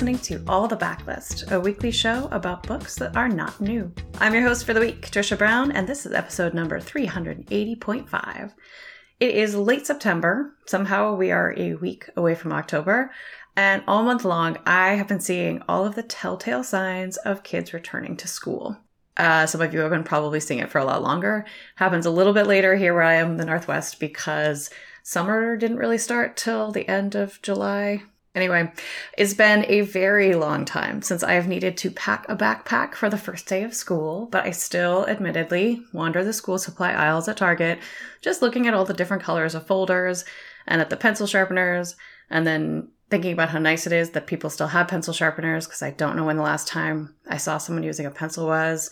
listening to All the Backlist, a weekly show about books that are not new. I'm your host for the week, Trisha Brown, and this is episode number 380.5. It is late September. Somehow we are a week away from October. And all month long, I have been seeing all of the telltale signs of kids returning to school. Uh, some of you have been probably seeing it for a lot longer. Happens a little bit later here where I am in the Northwest because summer didn't really start till the end of July. Anyway, it's been a very long time since I have needed to pack a backpack for the first day of school, but I still admittedly wander the school supply aisles at Target, just looking at all the different colors of folders and at the pencil sharpeners, and then thinking about how nice it is that people still have pencil sharpeners because I don't know when the last time I saw someone using a pencil was.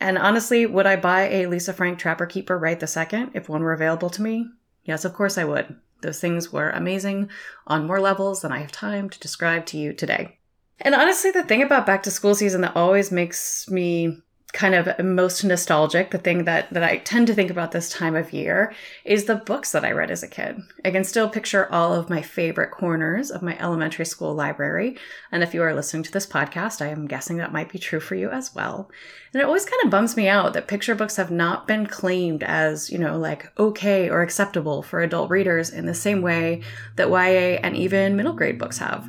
And honestly, would I buy a Lisa Frank Trapper Keeper right the second if one were available to me? Yes, of course I would. Those things were amazing on more levels than I have time to describe to you today. And honestly, the thing about back to school season that always makes me kind of most nostalgic, the thing that, that I tend to think about this time of year is the books that I read as a kid. I can still picture all of my favorite corners of my elementary school library. And if you are listening to this podcast, I am guessing that might be true for you as well. And it always kind of bums me out that picture books have not been claimed as, you know, like okay or acceptable for adult readers in the same way that YA and even middle grade books have.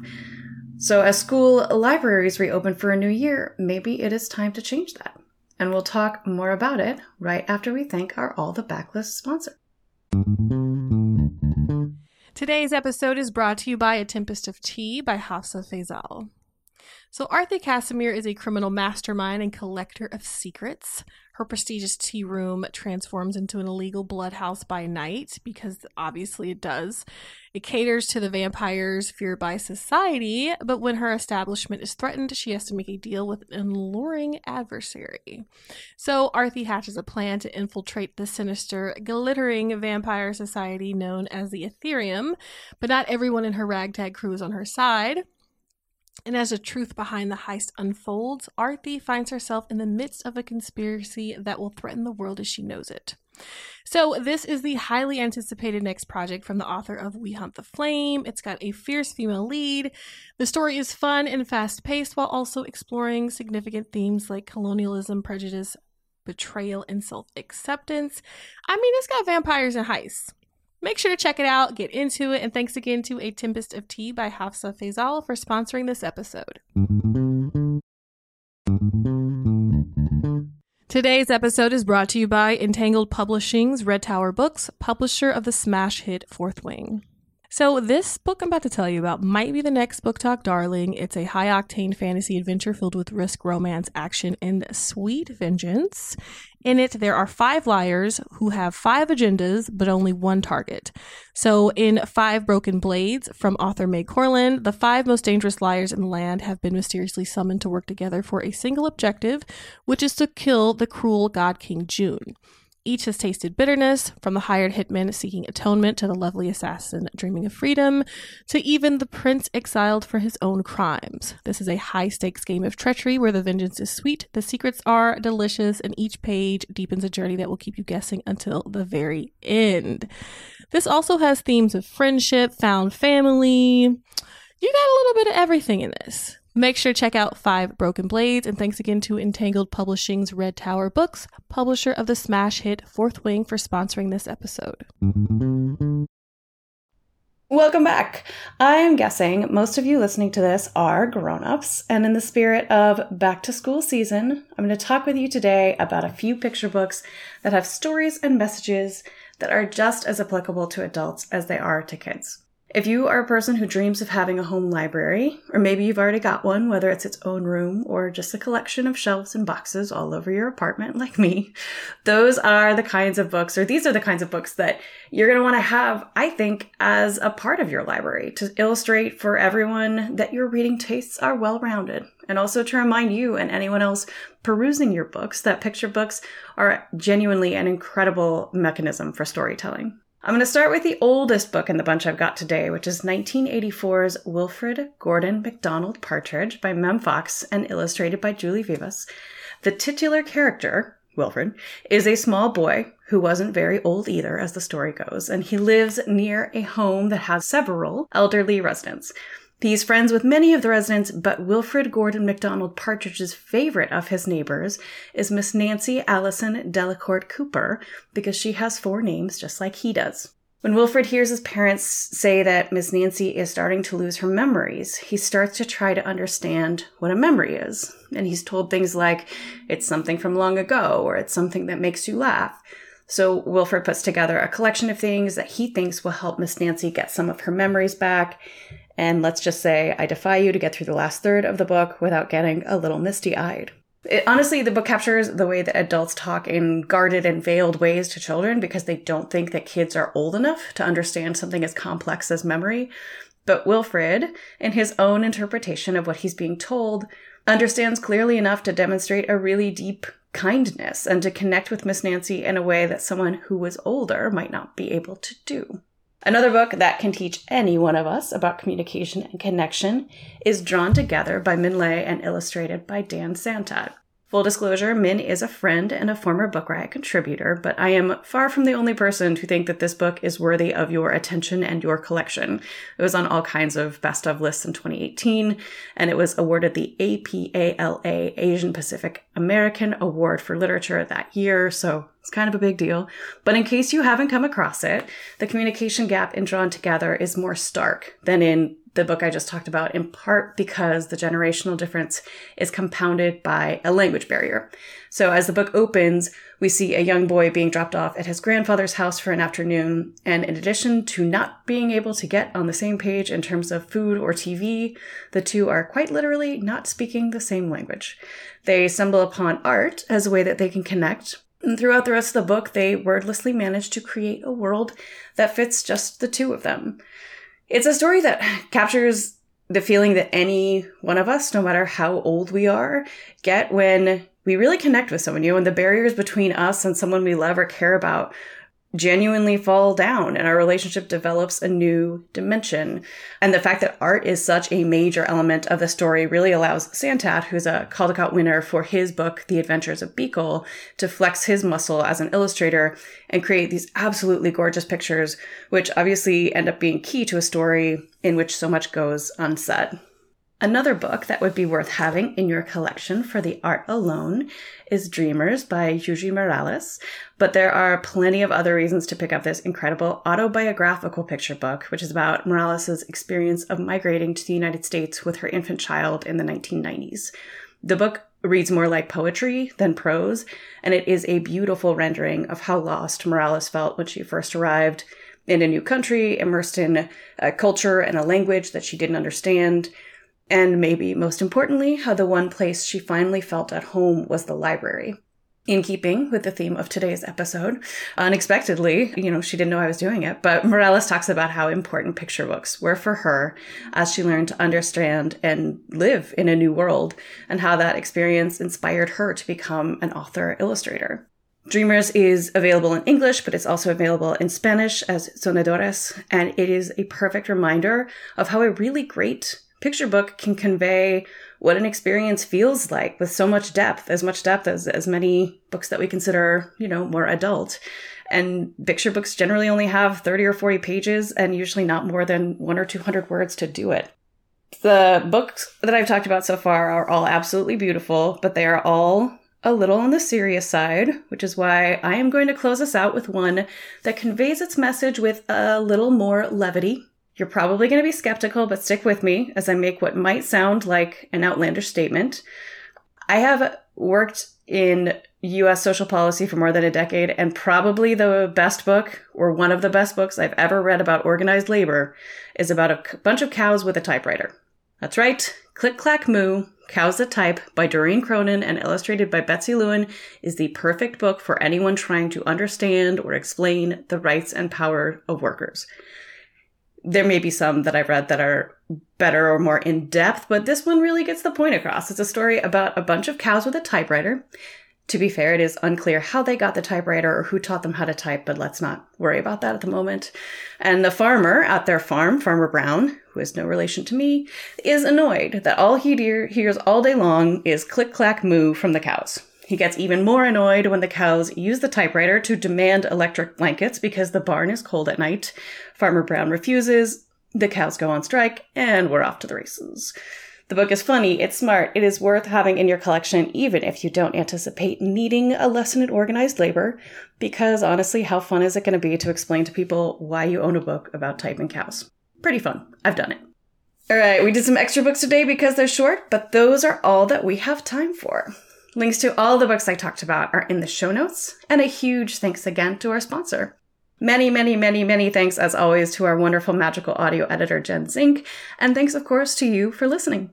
So, as school libraries reopen for a new year, maybe it is time to change that and we'll talk more about it right after we thank our All the Backlist sponsor. Today's episode is brought to you by A Tempest of Tea by Hafsa Faizal. So, Arthie Casimir is a criminal mastermind and collector of secrets. Her prestigious tea room transforms into an illegal bloodhouse by night, because obviously it does. It caters to the vampires feared by society, but when her establishment is threatened, she has to make a deal with an alluring adversary. So, Arthie hatches a plan to infiltrate the sinister, glittering vampire society known as the Aetherium, but not everyone in her ragtag crew is on her side. And as the truth behind the heist unfolds, Arthie finds herself in the midst of a conspiracy that will threaten the world as she knows it. So, this is the highly anticipated next project from the author of We Hunt the Flame. It's got a fierce female lead. The story is fun and fast paced while also exploring significant themes like colonialism, prejudice, betrayal, and self acceptance. I mean, it's got vampires and heists. Make sure to check it out, get into it, and thanks again to A Tempest of Tea by Hafsa Faizal for sponsoring this episode. Today's episode is brought to you by Entangled Publishing's Red Tower Books, publisher of the smash hit Fourth Wing. So, this book I'm about to tell you about might be the next BookTok darling. It's a high octane fantasy adventure filled with risk, romance, action, and sweet vengeance. In it, there are five liars who have five agendas, but only one target. So, in Five Broken Blades from author Mai Corland, the five most dangerous liars in the land have been mysteriously summoned to work together for a single objective, which is to kill the cruel God King June. Each has tasted bitterness, from the hired hitman seeking atonement to the lovely assassin dreaming of freedom, to even the prince exiled for his own crimes. This is a high stakes game of treachery where the vengeance is sweet, the secrets are delicious, and each page deepens a journey that will keep you guessing until the very end. This also has themes of friendship, found family. You got a little bit of everything in this. Make sure to check out Five Broken Blades, and thanks again to Entangled Publishing's Red Tower Books, publisher of the smash hit Fourth Wing, for sponsoring this episode. Welcome back. I'm guessing most of you listening to this are grown-ups, and in the spirit of back to school season, I'm going to talk with you today about a few picture books that have stories and messages that are just as applicable to adults as they are to kids. If you are a person who dreams of having a home library, or maybe you've already got one, whether it's its own room or just a collection of shelves and boxes all over your apartment, like me, those are the kinds of books, or these are the kinds of books that you're going to want to have, I think, as a part of your library to illustrate for everyone that your reading tastes are well rounded. And also to remind you and anyone else perusing your books that picture books are genuinely an incredible mechanism for storytelling. I'm going to start with the oldest book in the bunch I've got today, which is 1984's Wilfrid Gordon McDonald Partridge by Mem Fox and illustrated by Julie Vivas. The titular character, Wilfrid, is a small boy who wasn't very old either, as the story goes, and he lives near a home that has several elderly residents. He's friends with many of the residents, but Wilfrid Gordon McDonald Partridge's favorite of his neighbors is Miss Nancy Allison Delacourt Cooper because she has four names just like he does. When Wilfrid hears his parents say that Miss Nancy is starting to lose her memories, he starts to try to understand what a memory is. And he's told things like, it's something from long ago, or it's something that makes you laugh. So Wilfrid puts together a collection of things that he thinks will help Miss Nancy get some of her memories back. And let's just say, I defy you to get through the last third of the book without getting a little misty eyed. honestly, the book captures the way that adults talk in guarded and veiled ways to children because they don't think that kids are old enough to understand something as complex as memory. But Wilfrid, in his own interpretation of what he's being told, understands clearly enough to demonstrate a really deep kindness and to connect with Miss Nancy in a way that someone who was older might not be able to do. Another book that can teach any one of us about communication and connection is Drawn Together by Minh Lê and illustrated by Dan Santat. Full disclosure, Minh is a friend and a former Book Riot contributor, but I am far from the only person to think that this book is worthy of your attention and your collection. It was on all kinds of best of lists in 2018, and it was awarded the APALA Asian Pacific American Award for Literature that year, so it's kind of a big deal. But in case you haven't come across it, the communication gap in Drawn Together is more stark than in the book I just talked about, in part because the generational difference is compounded by a language barrier. So as the book opens, we see a young boy being dropped off at his grandfather's house for an afternoon. And in addition to not being able to get on the same page in terms of food or TV, the two are quite literally not speaking the same language. They stumble upon art as a way that they can connect. And throughout the rest of the book, they wordlessly manage to create a world that fits just the two of them. It's a story that captures the feeling that any one of us, no matter how old we are, get when we really connect with someone, you know, and the barriers between us and someone we love or care about genuinely fall down and our relationship develops a new dimension. And the fact that art is such a major element of the story really allows Santat, who's a Caldecott winner for his book, The Adventures of Beekle, to flex his muscle as an illustrator and create these absolutely gorgeous pictures, which obviously end up being key to a story in which so much goes unsaid. Another book that would be worth having in your collection for the art alone is Dreamers by Yuyi Morales, but there are plenty of other reasons to pick up this incredible autobiographical picture book, which is about Morales' experience of migrating to the United States with her infant child in the 1990s. The book reads more like poetry than prose, and it is a beautiful rendering of how lost Morales felt when she first arrived in a new country, immersed in a culture and a language that she didn't understand and maybe most importantly, how the one place she finally felt at home was the library. In keeping with the theme of today's episode, unexpectedly, you know, she didn't know I was doing it, but Morales talks about how important picture books were for her as she learned to understand and live in a new world, and how that experience inspired her to become an author illustrator. Dreamers is available in English, but it's also available in Spanish as Soñadores, and it is a perfect reminder of how a really great picture book can convey what an experience feels like with so much depth, as much depth as, as many books that we consider, you know, more adult. And picture books generally only have 30 or 40 pages and usually not more than one or 200 words to do it. The books that I've talked about so far are all absolutely beautiful, but they are all a little on the serious side, which is why I am going to close us out with one that conveys its message with a little more levity you're probably going to be skeptical, but stick with me as I make what might sound like an outlandish statement. I have worked in US social policy for more than a decade, and probably the best book, or one of the best books I've ever read about organized labor, is about a bunch of cows with a typewriter. That's right, Click Clack Moo, Cows That Type by Doreen Cronin and illustrated by Betsy Lewin is the perfect book for anyone trying to understand or explain the rights and power of workers there may be some that I've read that are better or more in depth, but this one really gets the point across. It's a story about a bunch of cows with a typewriter. To be fair, it is unclear how they got the typewriter or who taught them how to type, but let's not worry about that at the moment. And the farmer at their farm, Farmer Brown, who is no relation to me, is annoyed that all he hears all day long is click clack moo from the cows. He gets even more annoyed when the cows use the typewriter to demand electric blankets because the barn is cold at night. Farmer Brown refuses. The cows go on strike, and we're off to the races. The book is funny, it's smart, it is worth having in your collection, even if you don't anticipate needing a lesson in organized labor, because honestly, how fun is it going to be to explain to people why you own a book about typing cows? Pretty fun. I've done it. All right, we did some extra books today because they're short, but those are all that we have time for. Links to all the books I talked about are in the show notes, and a huge thanks again to our sponsor. Many, many, many, many thanks, as always, to our wonderful magical audio editor, Jen Zink, and thanks, of course, to you for listening.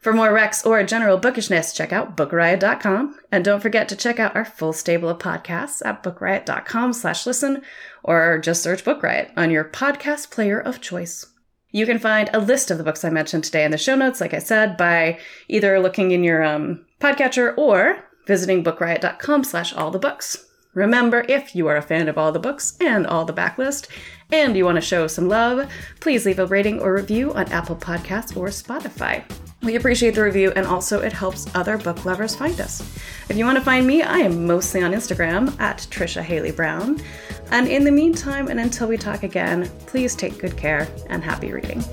For more Rex or general bookishness, check out bookriot.com, and don't forget to check out our full stable of podcasts at bookriot.com slash listen, or just search Book Riot on your podcast player of choice. You can find a list of the books I mentioned today in the show notes, like I said, by either looking in your um, podcatcher or visiting bookriot.com slash all the books. Remember, if you are a fan of all the books and all the backlist, and you want to show some love, please leave a rating or review on Apple Podcasts or Spotify. We appreciate the review, and also it helps other book lovers find us. If you want to find me, I am mostly on Instagram at Trisha Haley Brown. And in the meantime, and until we talk again, please take good care and happy reading.